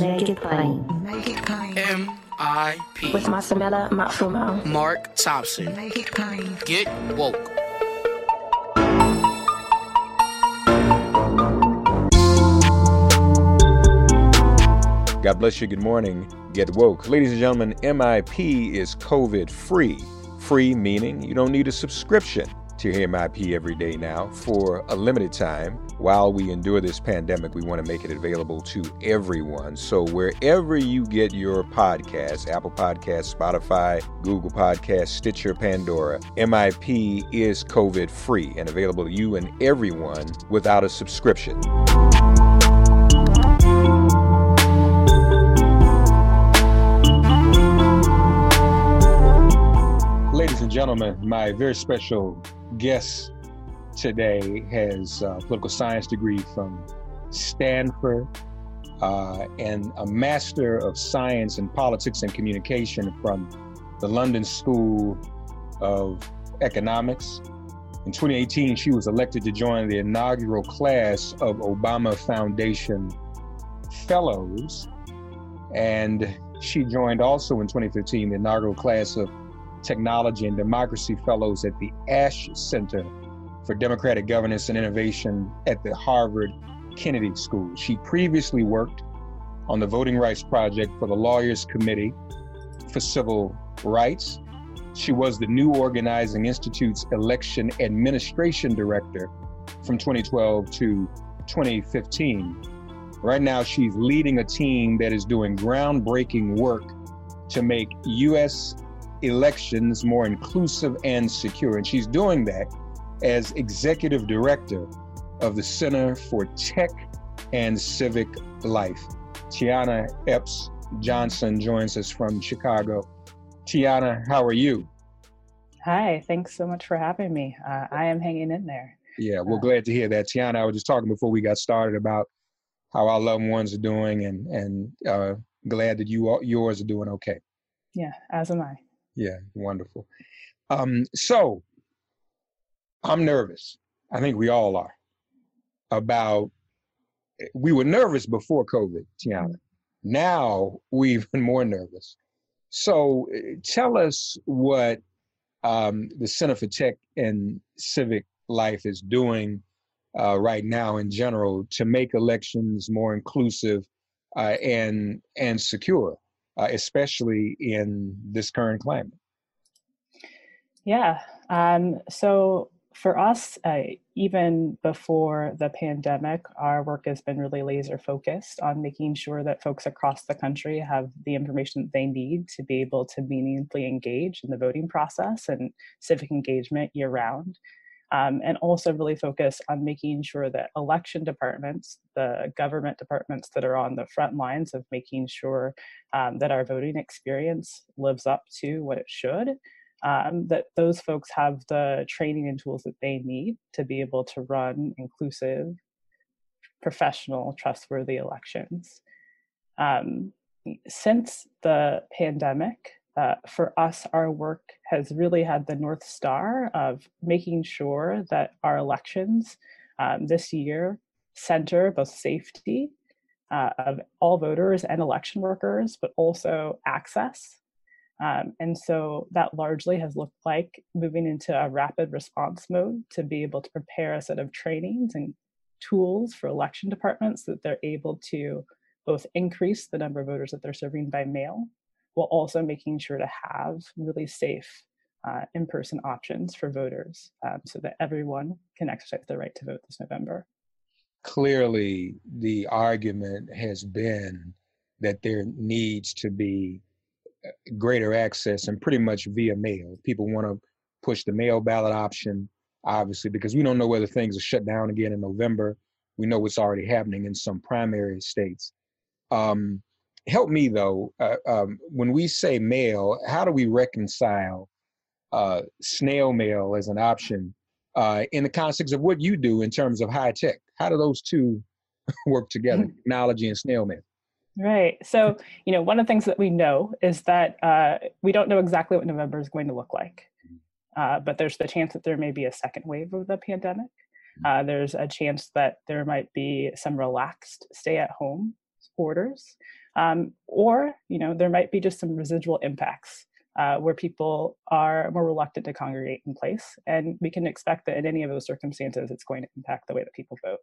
Make it plain. Make it plain. M.I.P. With Masamela Matfumo. Mark Thompson. Make it plain. Get woke. God bless you. Good morning. Get woke. Ladies and gentlemen, MIP is COVID free. Free meaning you don't need a subscription to hear MIP every day now for a limited time. While we endure this pandemic, we want to make it available to everyone. So wherever you get your podcast, Apple Podcasts, Spotify, Google Podcasts, Stitcher, Pandora, MIP is COVID free and available to you and everyone without a subscription. Ladies and gentlemen, my very special guest today has a political science degree from Stanford uh, and a master of science in politics and communication from the London School of Economics. In 2018, she was elected to join the inaugural class of Obama Foundation Fellows. And she joined also in 2015 the inaugural class of Technology and Democracy Fellows at the Ash Center for Democratic Governance and Innovation at the Harvard Kennedy School. She previously worked on the Voting Rights Project for the Lawyers Committee for Civil Rights. She was the New Organizing Institute's Election Administration Director from 2012 to 2015. Right now, she's leading a team that is doing groundbreaking work to make U.S elections more inclusive and secure. And she's doing that as executive director of the Center for Tech and Civic Life. Tiana Epps Johnson joins us from Chicago. Tiana, how are you? Hi, thanks so much for having me. Uh, I am hanging in there. Yeah, we're uh, glad to hear that. Tiana, I was just talking before we got started about how our loved ones are doing and, and uh, glad that you yours are doing okay. Yeah, as am I. Yeah, wonderful. Um, so I'm nervous. I think we all are about. We were nervous before COVID, Tiana. Now we're even more nervous. So tell us what um, the Center for Tech and Civic Life is doing uh, right now in general to make elections more inclusive uh, and and secure uh, especially in this current climate? Yeah. Um, so for us, uh, even before the pandemic, our work has been really laser focused on making sure that folks across the country have the information that they need to be able to meaningfully engage in the voting process and civic engagement year round. Um, and also really focus on making sure that election departments, the government departments that are on the front lines of making sure um, that our voting experience lives up to what it should, um, that those folks have the training and tools that they need to be able to run inclusive, professional, trustworthy elections. Um, since the pandemic, uh, for us, our work has really had the North Star of making sure that our elections um, this year center both safety uh, of all voters and election workers, but also access. Um, and so that largely has looked like moving into a rapid response mode to be able to prepare a set of trainings and tools for election departments that they're able to both increase the number of voters that they're serving by mail while also making sure to have really safe uh, in-person options for voters um, so that everyone can exercise their right to vote this November. Clearly, the argument has been that there needs to be uh, greater access and pretty much via mail. People want to push the mail ballot option, obviously, because we don't know whether things are shut down again in November. We know what's already happening in some primary states. Um, help me though uh, um, when we say mail how do we reconcile uh, snail mail as an option uh, in the context of what you do in terms of high tech? How do those two work together mm-hmm. technology and snail mail? Right. So you know one of the things that we know is that uh, we don't know exactly what november is going to look like uh, but there's the chance that there may be a second wave of the pandemic. Mm-hmm. uh, there's a chance that there might be some relaxed stay at home orders um, or, you know, there might be just some residual impacts uh, where people are more reluctant to congregate in place. And we can expect that in any of those circumstances, it's going to impact the way that people vote.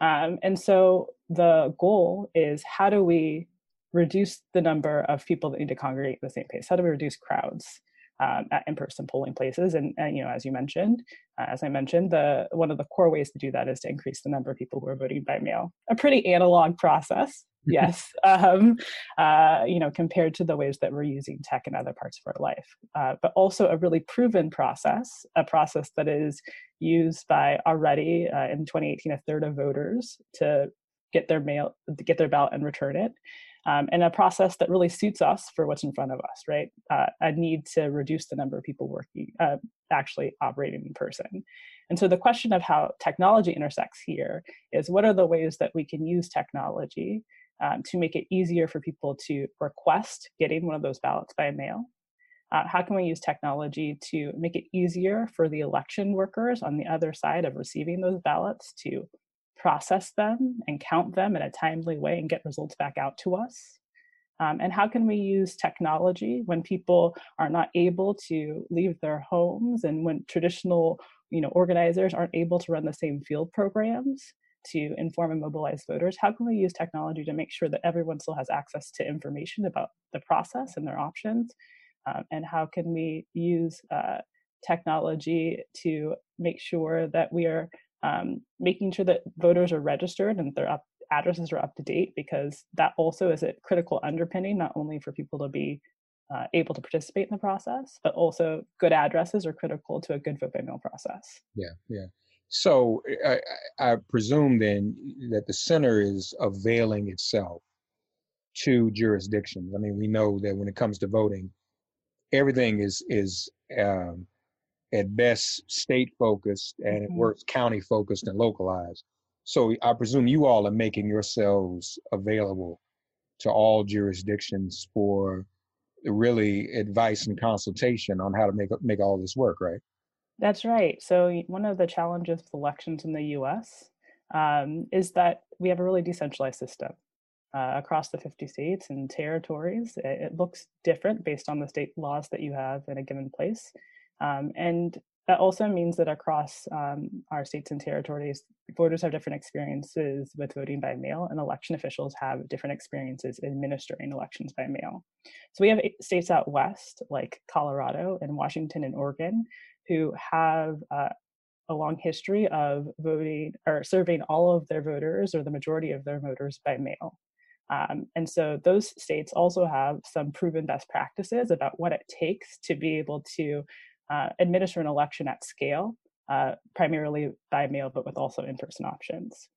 Um, and so the goal is how do we reduce the number of people that need to congregate at the same pace? How do we reduce crowds? Um, at in-person polling places. And, and, you know, as you mentioned, uh, as I mentioned, the one of the core ways to do that is to increase the number of people who are voting by mail. A pretty analog process, yes. um, uh, you know, compared to the ways that we're using tech in other parts of our life, uh, but also a really proven process, a process that is used by already uh, in 2018 a third of voters to get their mail, get their ballot and return it um, and a process that really suits us for what's in front of us, right? Uh, a need to reduce the number of people working, uh, actually operating in person. And so the question of how technology intersects here is what are the ways that we can use technology um, to make it easier for people to request getting one of those ballots by mail? Uh, how can we use technology to make it easier for the election workers on the other side of receiving those ballots to process them and count them in a timely way and get results back out to us? Um, and how can we use technology when people are not able to leave their homes and when traditional you know, organizers aren't able to run the same field programs to inform and mobilize voters? How can we use technology to make sure that everyone still has access to information about the process and their options? Um, and how can we use uh, technology to make sure that we are um, making sure that voters are registered and their up, addresses are up to date because that also is a critical underpinning not only for people to be uh, able to participate in the process but also good addresses are critical to a good vote by mail process. Yeah yeah. So I, I presume then that the center is availing itself to jurisdictions. I mean we know that when it comes to voting everything is is um, at best state focused and mm-hmm. at worst county focused and localized. So I presume you all are making yourselves available to all jurisdictions for really advice and consultation on how to make make all this work, right? That's right. So one of the challenges with elections in the U.S. Um, is that we have a really decentralized system uh, across the 50 states and territories. It, it, looks different based on the state laws that you have in a given place. Um, and that also means that across um, our states and territories, voters have different experiences with voting by mail, and election officials have different experiences administering elections by mail. So we have states out west, like Colorado and Washington and Oregon, who have uh, a long history of voting or serving all of their voters or the majority of their voters by mail. Um, and so those states also have some proven best practices about what it takes to be able to uh, administer an election at scale uh, primarily by mail, but with also in-person options.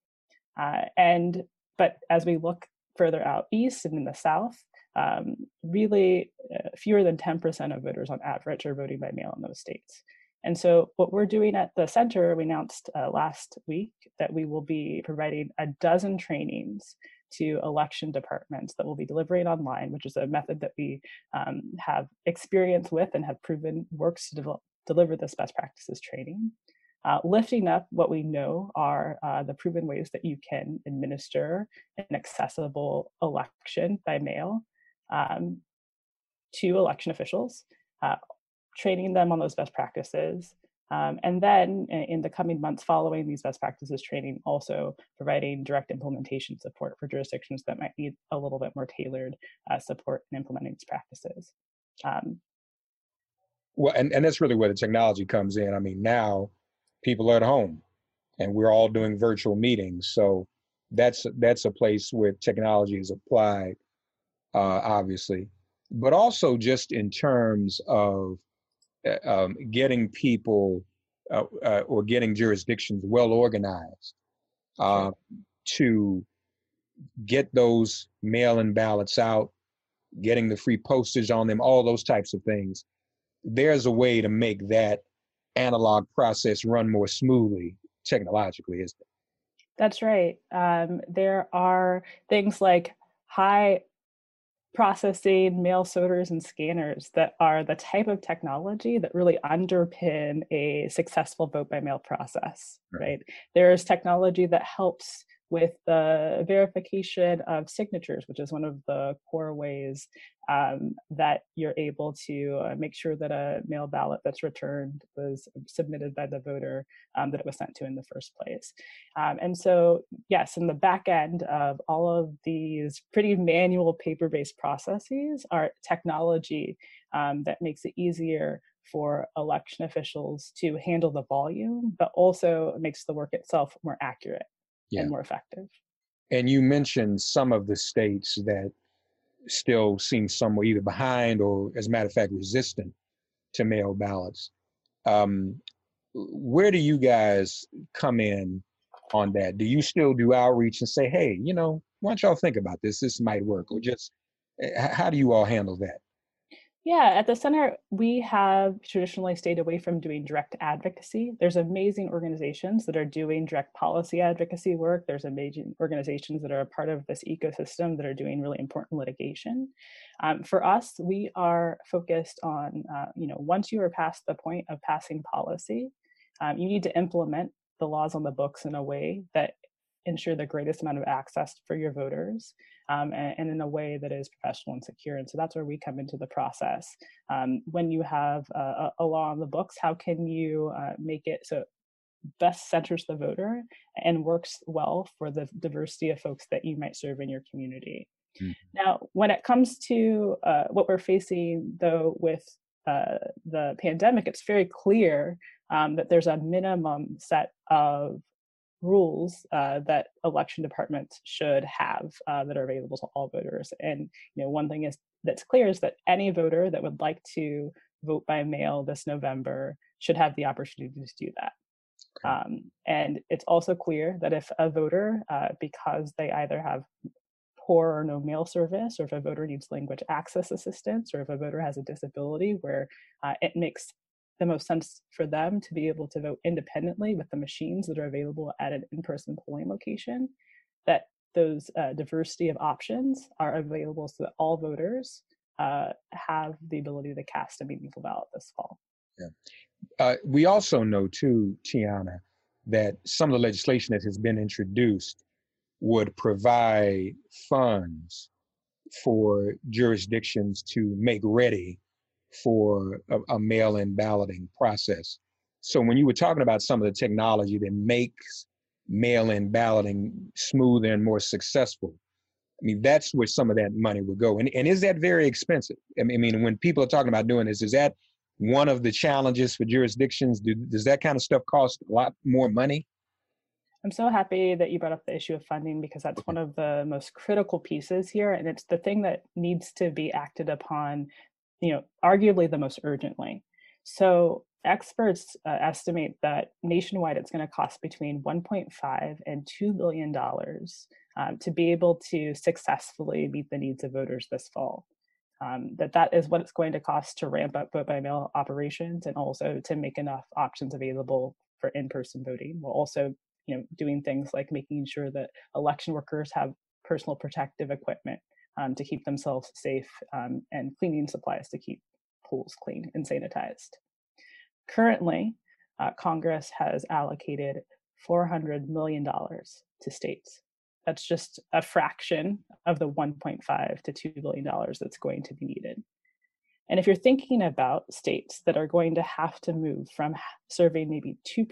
Uh, and but as we look further out east and in the south, um, really uh, fewer than 10% of voters on average are voting by mail in those states. And so, what we're doing at the center, we announced uh, last week that we will be providing a dozen trainings to election departments that will be delivering online, which is a method that we um, have experience with and have proven works to develop, deliver this best practices training. Uh, lifting up what we know are uh, the proven ways that you can administer an accessible election by mail um, to election officials, uh, training them on those best practices. Um, and then in the coming months following these best practices training, also providing direct implementation support for jurisdictions that might need a little bit more tailored uh, support in implementing these practices. Um, well, and, and that's really where the technology comes in. I mean, now people are at home and we're all doing virtual meetings. So that's that's a place where technology is applied, uh, obviously, but also just in terms of um, getting people uh, uh, or getting jurisdictions well organized uh, to get those mail-in ballots out, getting the free postage on them, all those types of things. There's a way to make that analog process run more smoothly technologically, isn't it? That's right. Um, there are things like high processing mail sorters and scanners that are the type of technology that really underpin a successful vote by mail process right, right? there's technology that helps with the verification of signatures, which is one of the core ways um, that you're able to uh, make sure that a mail ballot that's returned was submitted by the voter um, that it was sent to in the first place. Um, and so, yes, in the back end of all of these pretty manual paper based processes are technology um, that makes it easier for election officials to handle the volume, but also makes the work itself more accurate yeah. and more effective. And you mentioned some of the states that still seem somewhat either behind or, as a matter of fact, resistant to mail ballots. Um, where do you guys come in on that? Do you still do outreach and say, hey, you know, why don't y'all think about this? This might work, or just eh, how do you all handle that? Yeah, at the center, we have traditionally stayed away from doing direct advocacy. There's amazing organizations that are doing direct policy advocacy work. There's amazing organizations that are a part of this ecosystem that are doing really important litigation. Um, for us, we are focused on, uh, you know, once you are past the point of passing policy, um, you need to implement the laws on the books in a way that ensure the greatest amount of access for your voters um, and, and, in a way that is professional and secure. And so that's where we come into the process. Um, when you have a, a, law on the books, how can you uh, make it so best centers the voter and works well for the diversity of folks that you might serve in your community? Mm-hmm. Now, when it comes to uh, what we're facing, though, with uh, the pandemic, it's very clear um, that there's a minimum set of rules uh, that election departments should have uh, that are available to all voters. And you know, one thing is that's clear is that any voter that would like to vote by mail this November should have the opportunity to do that. Um, and it's also clear that if a voter, uh, because they either have poor or no mail service, or if a voter needs language access assistance, or if a voter has a disability where uh, it makes the most sense for them to be able to vote independently with the machines that are available at an in-person polling location that those uh, diversity of options are available so that all voters uh, have the ability to cast a meaningful ballot this fall. Yeah. Uh, we also know too, Tiana, that some of the legislation that has been introduced would provide funds for jurisdictions to make ready for a, a mail-in balloting process. So when you were talking about some of the technology that makes mail-in balloting smoother and more successful, I mean that's where some of that money would go. And and is that very expensive? I mean, I mean when people are talking about doing this, is that one of the challenges for jurisdictions? Do, does that kind of stuff cost a lot more money? I'm so happy that you brought up the issue of funding because that's one of the most critical pieces here. And it's the thing that needs to be acted upon you know, arguably the most urgently. So experts uh, estimate that nationwide it's going to cost between 1.5 and 2 billion dollars um, to be able to successfully meet the needs of voters this fall. Um, that that is what it's going to cost to ramp up vote by mail operations and also to make enough options available for in-person voting. We're also, you know, doing things like making sure that election workers have personal protective equipment um, to keep themselves safe um, and cleaning supplies to keep pools clean and sanitized. Currently, uh, Congress has allocated $400 million to states. That's just a fraction of the 1.5 to 2 billion dollars that's going to be needed. And if you're thinking about states that are going to have to move from serving maybe 2%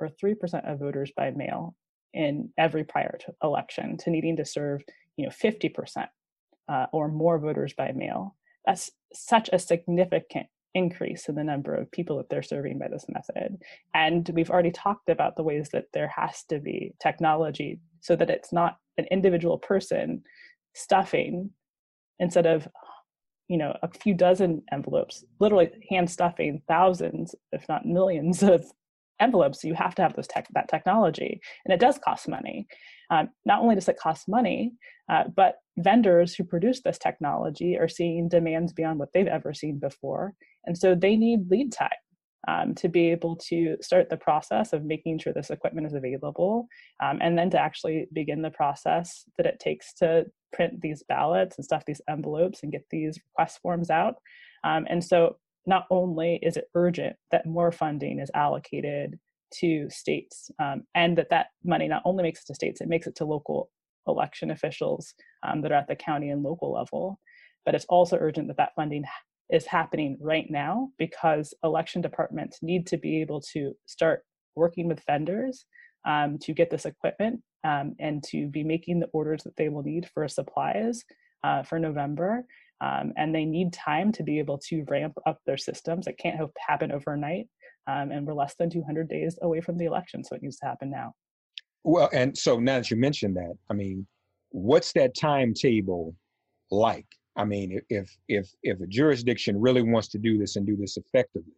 or 3% of voters by mail in every prior election to needing to serve, you know, 50% uh, or more voters by mail, that's such a significant increase in the number of people that they're serving by this method. And we've already talked about the ways that there has to be technology so that it's not an individual person stuffing instead of you know a few dozen envelopes literally hand stuffing thousands if not millions of envelopes. You have to have those tech, that technology. And it does cost money um, not only does it cost money uh, but vendors who produce this technology are seeing demands beyond what they've ever seen before. And so they need lead time um, to be able to start the process of making sure this equipment is available um, and then to actually begin the process that it takes to print these ballots and stuff these envelopes and get these request forms out. Um, and so not only is it urgent that more funding is allocated to states um, and that that money not only makes it to states it makes it to local election officials um, that are at the county and local level but it's also urgent that that funding is happening right now because election departments need to be able to start working with vendors um, to get this equipment um, and to be making the orders that they will need for supplies uh, for November. Um, and they need time to be able to ramp up their systems. It can't happen overnight. Um, and we're less than 200 days away from the election, so it needs to happen now. Well, and so now that you mentioned that, I mean, what's that timetable like? I mean, if if if a jurisdiction really wants to do this and do this effectively,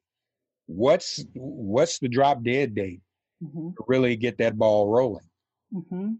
what's what's the drop dead date mm-hmm. to really get that ball rolling? Mm-hmm.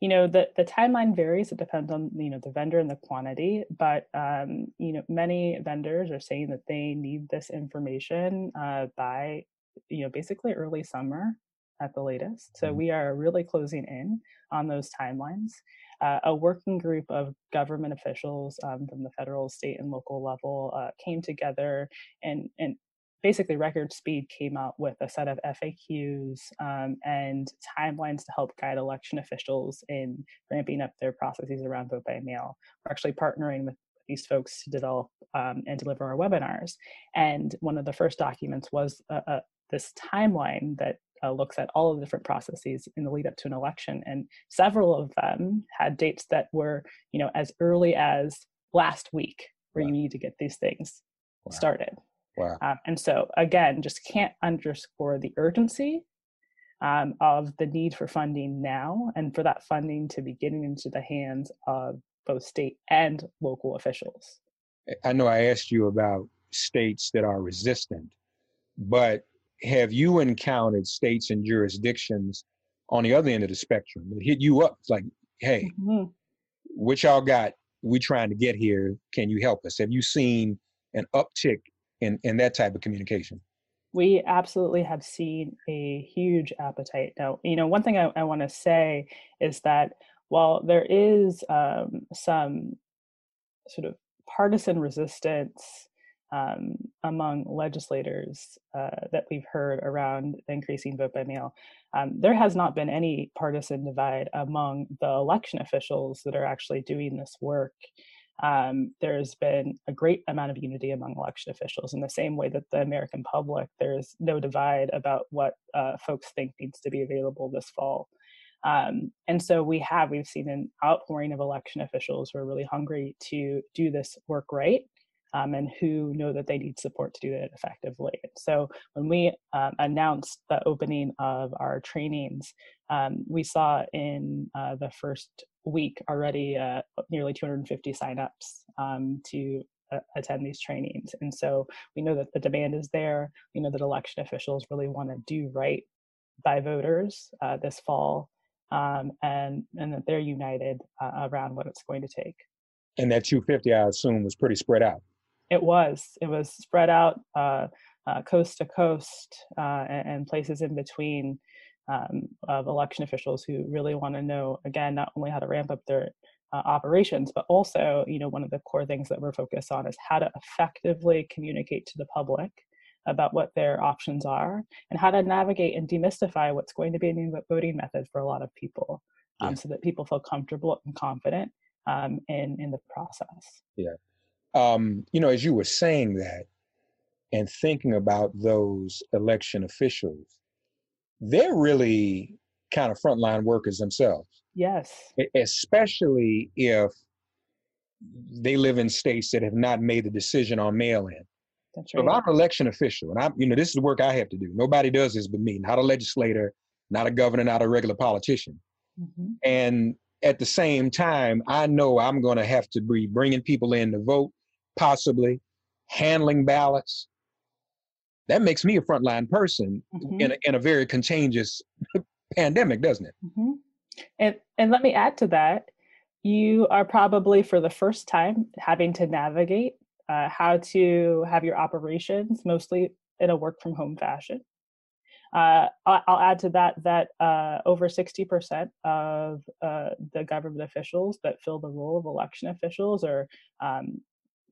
You know, the the timeline varies. It depends on you know the vendor and the quantity, but um, you know many vendors are saying that they need this information uh, by you know basically early summer at the latest. So mm-hmm. we are really closing in on those timelines uh, a working group of government officials um, from the federal, state, and local level uh, came together and, and basically record speed came out with a set of FAQs um, and timelines to help guide election officials in ramping up their processes around vote by mail. We're actually partnering with these folks to develop um, and deliver our webinars. And one of the first documents was uh, uh, this timeline that uh, looks at all of the different processes in the lead up to an election, and several of them had dates that were, you know, as early as last week, where wow. you need to get these things wow. started. Wow. Um, and so, again, just can't underscore the urgency um, of the need for funding now, and for that funding to be getting into the hands of both state and local officials. I know I asked you about states that are resistant, but have you encountered states and jurisdictions on the other end of the spectrum that hit you up? It's like, hey, mm-hmm. what y'all got? We trying to get here. Can you help us? Have you seen an uptick in, in that type of communication? We absolutely have seen a huge appetite. Now, you know, one thing I, I want to say is that while there is um, some sort of partisan resistance um, among legislators uh, that we've heard around increasing vote by mail. Um, there has not been any partisan divide among the election officials that are actually doing this work. Um, there's been a great amount of unity among election officials in the same way that the American public, there's no divide about what uh, folks think needs to be available this fall. Um, and so we have, we've seen an outpouring of election officials who are really hungry to do this work right um, and who know that they need support to do it effectively. So when we um, announced the opening of our trainings, um, we saw in uh, the first week already uh, nearly 250 signups um, to uh, attend these trainings. And so we know that the demand is there. We know that election officials really want to do right by voters uh, this fall, um, and and that they're united uh, around what it's going to take. And that 250, I assume, was pretty spread out. It was. It was spread out uh, uh, coast to coast uh, and, and, places in between um, of election officials who really want to know again not only how to ramp up their uh, operations, but also, you know, one of the core things that we're focused on is how to effectively communicate to the public about what their options are and how to navigate and demystify what's going to be a new voting method for a lot of people um, yeah. so that people feel comfortable and confident um, in, in the process. Yeah. Um, you know, as you were saying that and thinking about those election officials, they're really kind of frontline workers themselves. Yes. Especially if they live in states that have not made the decision on mail in. That's right. So if I'm an election official, and I'm, you know, this is the work I have to do. Nobody does this but me, not a legislator, not a governor, not a regular politician. Mm-hmm. And at the same time, I know I'm going to have to be bringing people in to vote, possibly handling ballots. That makes me a frontline person mm-hmm. in, a, in a very contagious pandemic, doesn't it? Mm-hmm. And and let me add to that, you are probably for the first time having to navigate uh, how to have your operations mostly in a work from home fashion. Uh, I'll add to that that uh, over 60% of uh, the government officials that fill the role of election officials are um,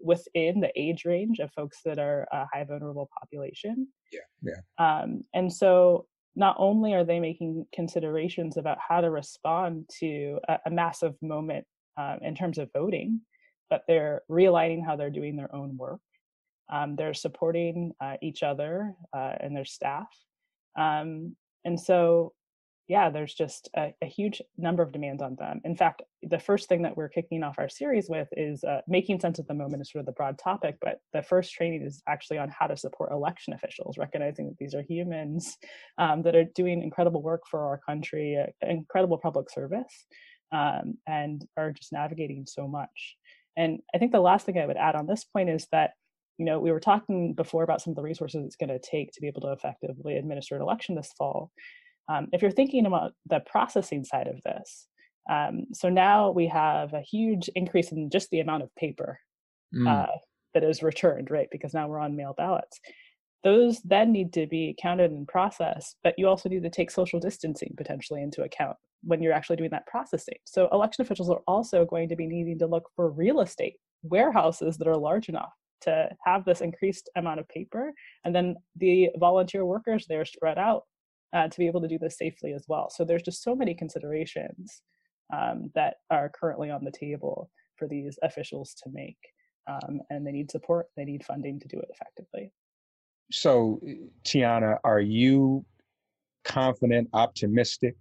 within the age range of folks that are a high vulnerable population. Yeah, yeah. Um, and so not only are they making considerations about how to respond to a, a massive moment um, in terms of voting, but they're realigning how they're doing their own work. Um, they're supporting uh, each other uh, and their staff. Um, and so yeah, there's just a, a, huge number of demands on them. In fact, the first thing that we're kicking off our series with is uh, making sense of the moment is sort of the broad topic, but the first training is actually on how to support election officials, recognizing that these are humans um, that are doing incredible work for our country, uh, incredible public service, um, and are just navigating so much. And I think the last thing I would add on this point is that you know, we were talking before about some of the resources it's going to take to be able to effectively administer an election this fall. Um, if you're thinking about the processing side of this, um, so now we have a huge increase in just the amount of paper mm. uh, that is returned, right? Because now we're on mail ballots. Those then need to be counted and processed, but you also need to take social distancing potentially into account when you're actually doing that processing. So election officials are also going to be needing to look for real estate warehouses that are large enough to have this increased amount of paper and then the volunteer workers they're spread out uh, to be able to do this safely as well. So there's just so many considerations um, that are currently on the table for these officials to make. Um, and they need support, they need funding to do it effectively. So, Tiana, are you confident, optimistic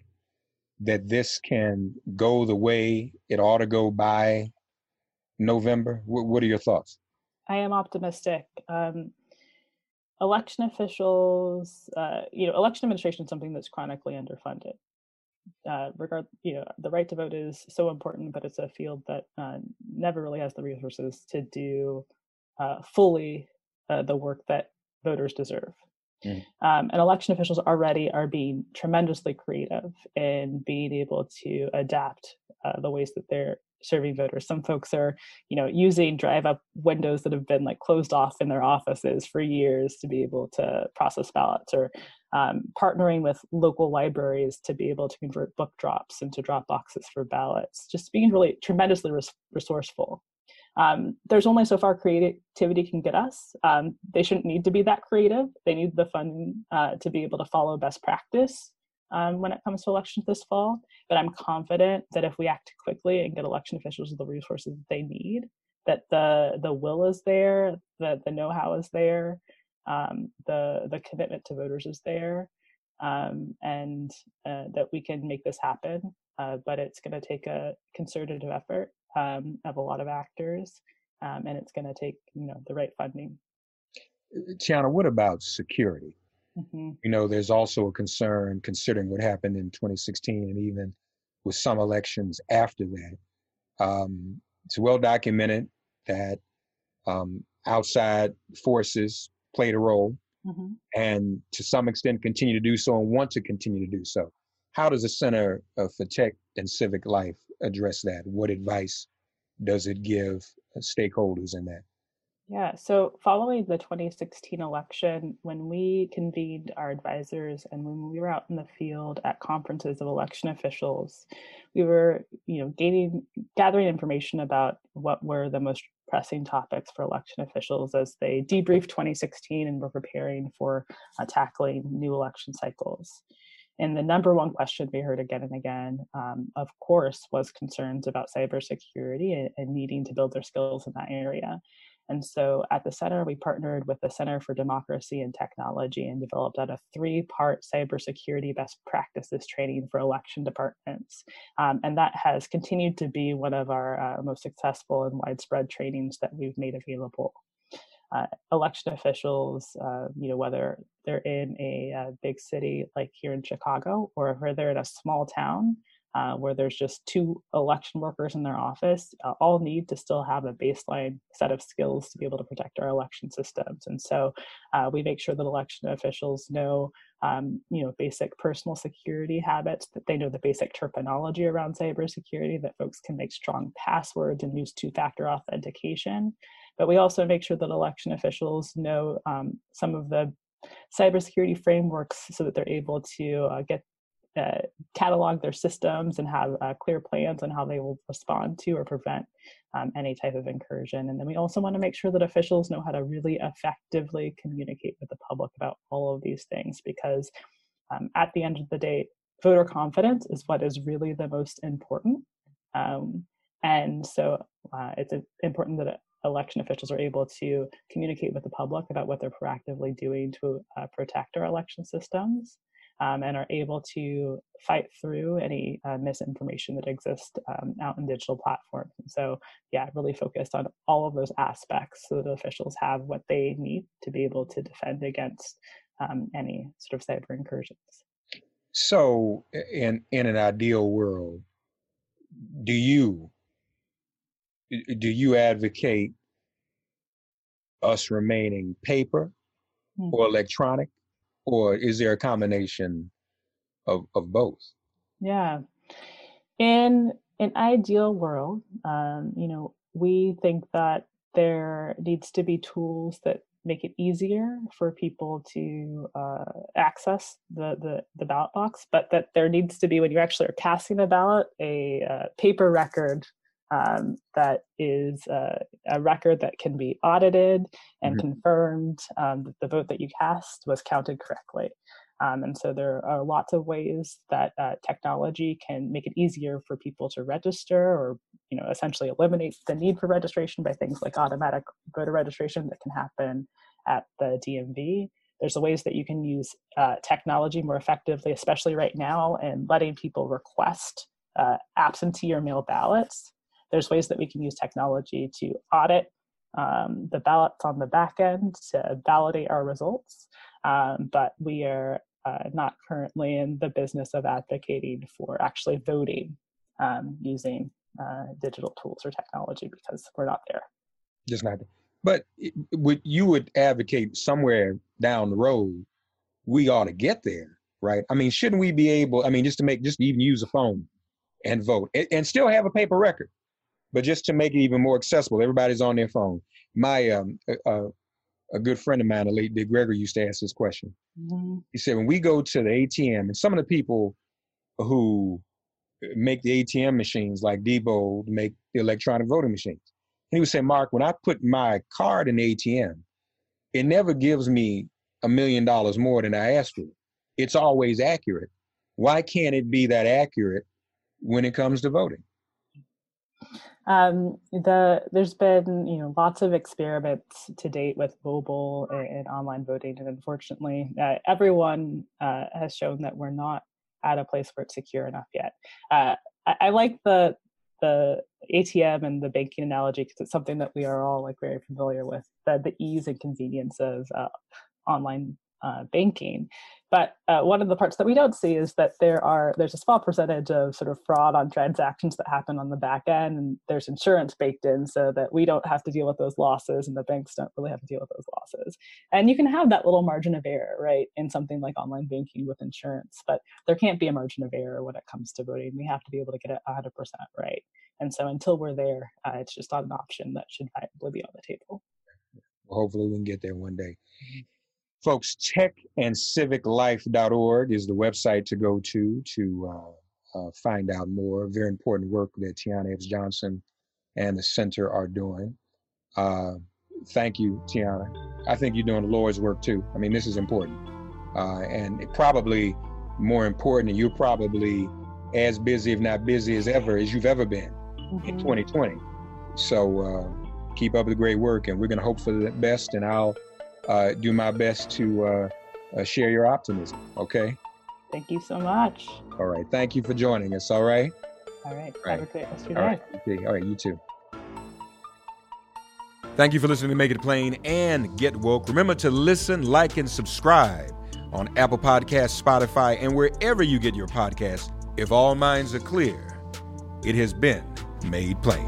that this can go the way it ought to go by November? What, what are your thoughts? I am optimistic. Um, election officials, uh, you know, election administration is something that's chronically underfunded. Uh, regard, you know, the right to vote is so important, but it's a field that uh, never really has the resources to do uh, fully uh, the work that voters deserve. Mm. Um, and election officials already are being tremendously creative in being able to adapt uh, the ways that they're serving voters. Some folks are, you know, using drive-up windows that have been like closed off in their offices for years to be able to process ballots, or um, partnering with local libraries to be able to convert book drops into drop boxes for ballots. Just being really tremendously res- resourceful. Um, there's only so far creativity can get us. Um, they shouldn't need to be that creative. They need the funding uh, to be able to follow best practice um, when it comes to elections this fall. But I'm confident that if we act quickly and get election officials the resources that they need, that the the will is there, that the know-how is there, um, the the commitment to voters is there, um, and uh, that we can make this happen. Uh, but it's going to take a concerted effort um, of a lot of actors, um, and it's going to take you know the right funding. Tiana, what about security? Mm-hmm. You know, there's also a concern considering what happened in 2016 and even with some elections after that. Um, it's well documented that um, outside forces played a role Mhm. and to some extent continue to do so and want to continue to do so. How does the Center uh, for Tech and Civic Life address that? What advice does it give uh, stakeholders in that? Yeah, so following the 2016 election, when we convened our advisors and when we were out in the field at conferences of election officials, we were, you know, gaining gathering information about what were the most pressing topics for election officials as they debriefed 2016 and were preparing for uh, tackling new election cycles. And the number one question we heard again and again, um, of course, was concerns about cybersecurity and, and needing to build their skills in that area. And so at the center, we partnered with the Center for Democracy and Technology and developed out a three part cybersecurity best practices training for election departments. Um, and that has continued to be one of our uh, most successful and widespread trainings that we've made available. Uh, election officials, uh, you know, whether they're in a, uh, big city like here in Chicago or whether they're in a small town, uh, where there's just two election workers in their office, uh, all need to still have a baseline set of skills to be able to protect our election systems. And so uh, we make sure that election officials know, um, you know, basic personal security habits, that they know the basic terminology around cybersecurity, that folks can make strong passwords and use two-factor authentication. But we also make sure that election officials know um, some of the cybersecurity frameworks so that they're able to uh, get uh, catalog their systems and have uh, clear plans on how they will respond to or prevent um, any type of incursion. And then we also want to make sure that officials know how to really effectively communicate with the public about all of these things because um, at the end of the day, voter confidence is what is really the most important. Um, and so uh, it's important that election officials are able to communicate with the public about what they're proactively doing to uh, protect our election systems um, and are able to fight through any uh, misinformation that exists um, out in digital platforms. And so, yeah, really focused on all of those aspects so that officials have what they need to be able to defend against um, any sort of cyber incursions. So, in in an ideal world, do you do you advocate us remaining paper Hmm. or electronic, or is there a combination of of both? Yeah. In an ideal world, um, you know, we think that there needs to be tools that make it easier for people to uh, access the, the, the ballot box, but that there needs to be, when you actually are casting a ballot, a uh, paper record um, that is uh, a record that can be audited and Mhm. confirmed um, that the vote that you cast was counted correctly. Um, and so there are lots of ways that uh, technology can make it easier for people to register or, you know, essentially eliminate the need for registration by things like automatic voter registration that can happen at the DMV. There's ways that you can use uh, technology more effectively, especially right now, and letting people request uh, absentee or mail ballots. There's ways that we can use technology to audit um, the ballots on the back end to validate our results. Um, but we are uh, not currently in the business of advocating for actually voting um, using uh, digital tools or technology because we're not there. Just not. But it- would you would advocate somewhere down the road we ought to get there, right? I mean, shouldn't we be able? I mean, just to make just even use a phone and vote and, and still have a paper record, but just to make it even more accessible, everybody's on their phone. My um, uh, a good friend of mine, the late Dick Gregory, used to ask this question. He said, when we go to the ATM, and some of the people who make the ATM machines, like Diebold, make the electronic voting machines. And he would say, Mark, when I put my card in the ATM, it never gives me a million dollars more than I asked for. It's always accurate. Why can't it be that accurate when it comes to voting? Um, the there's been you know lots of experiments to date with mobile and, and online voting, and unfortunately, uh, everyone uh, has shown that we're not at a place where it's secure enough yet. Uh, I, I like the the ATM and the banking analogy because it's something that we are all like very familiar with the the ease and convenience of uh, online uh, banking. But uh, one of the parts that we don't see is that there are there's a small percentage of sort of fraud on transactions that happen on the back end, and there's insurance baked in so that we don't have to deal with those losses, and the banks don't really have to deal with those losses. And you can have that little margin of error, right, in something like online banking with insurance, but there can't be a margin of error when it comes to voting. We have to be able to get it 100% right. And so until we're there, uh, it's just not an option that should viably be on the table. Well, hopefully, we can get there one day. Folks, techandciviclife.org is the website to go to to uh, uh, find out more. Very important work that Tiana Epps Johnson and the center are doing. Uh, thank you, Tiana. I think you're doing the Lord's work too. I mean, this is important. Uh, and probably more important, and you're probably as busy, if not busy as ever, as you've ever been mm-hmm. in 2020. So uh, keep up the great work, and we're going to hope for the best. And I'll uh, do my best to uh, uh, share your optimism. Okay. Thank you so much. All right. Thank you for joining us. All right. All right. All right. Have a great rest of your All right. All right. You too. Thank you for listening to Make It Plain and Get Woke. Remember to listen, like, and subscribe on Apple Podcasts, Spotify, and wherever you get your podcasts. If all minds are clear, it has been made plain.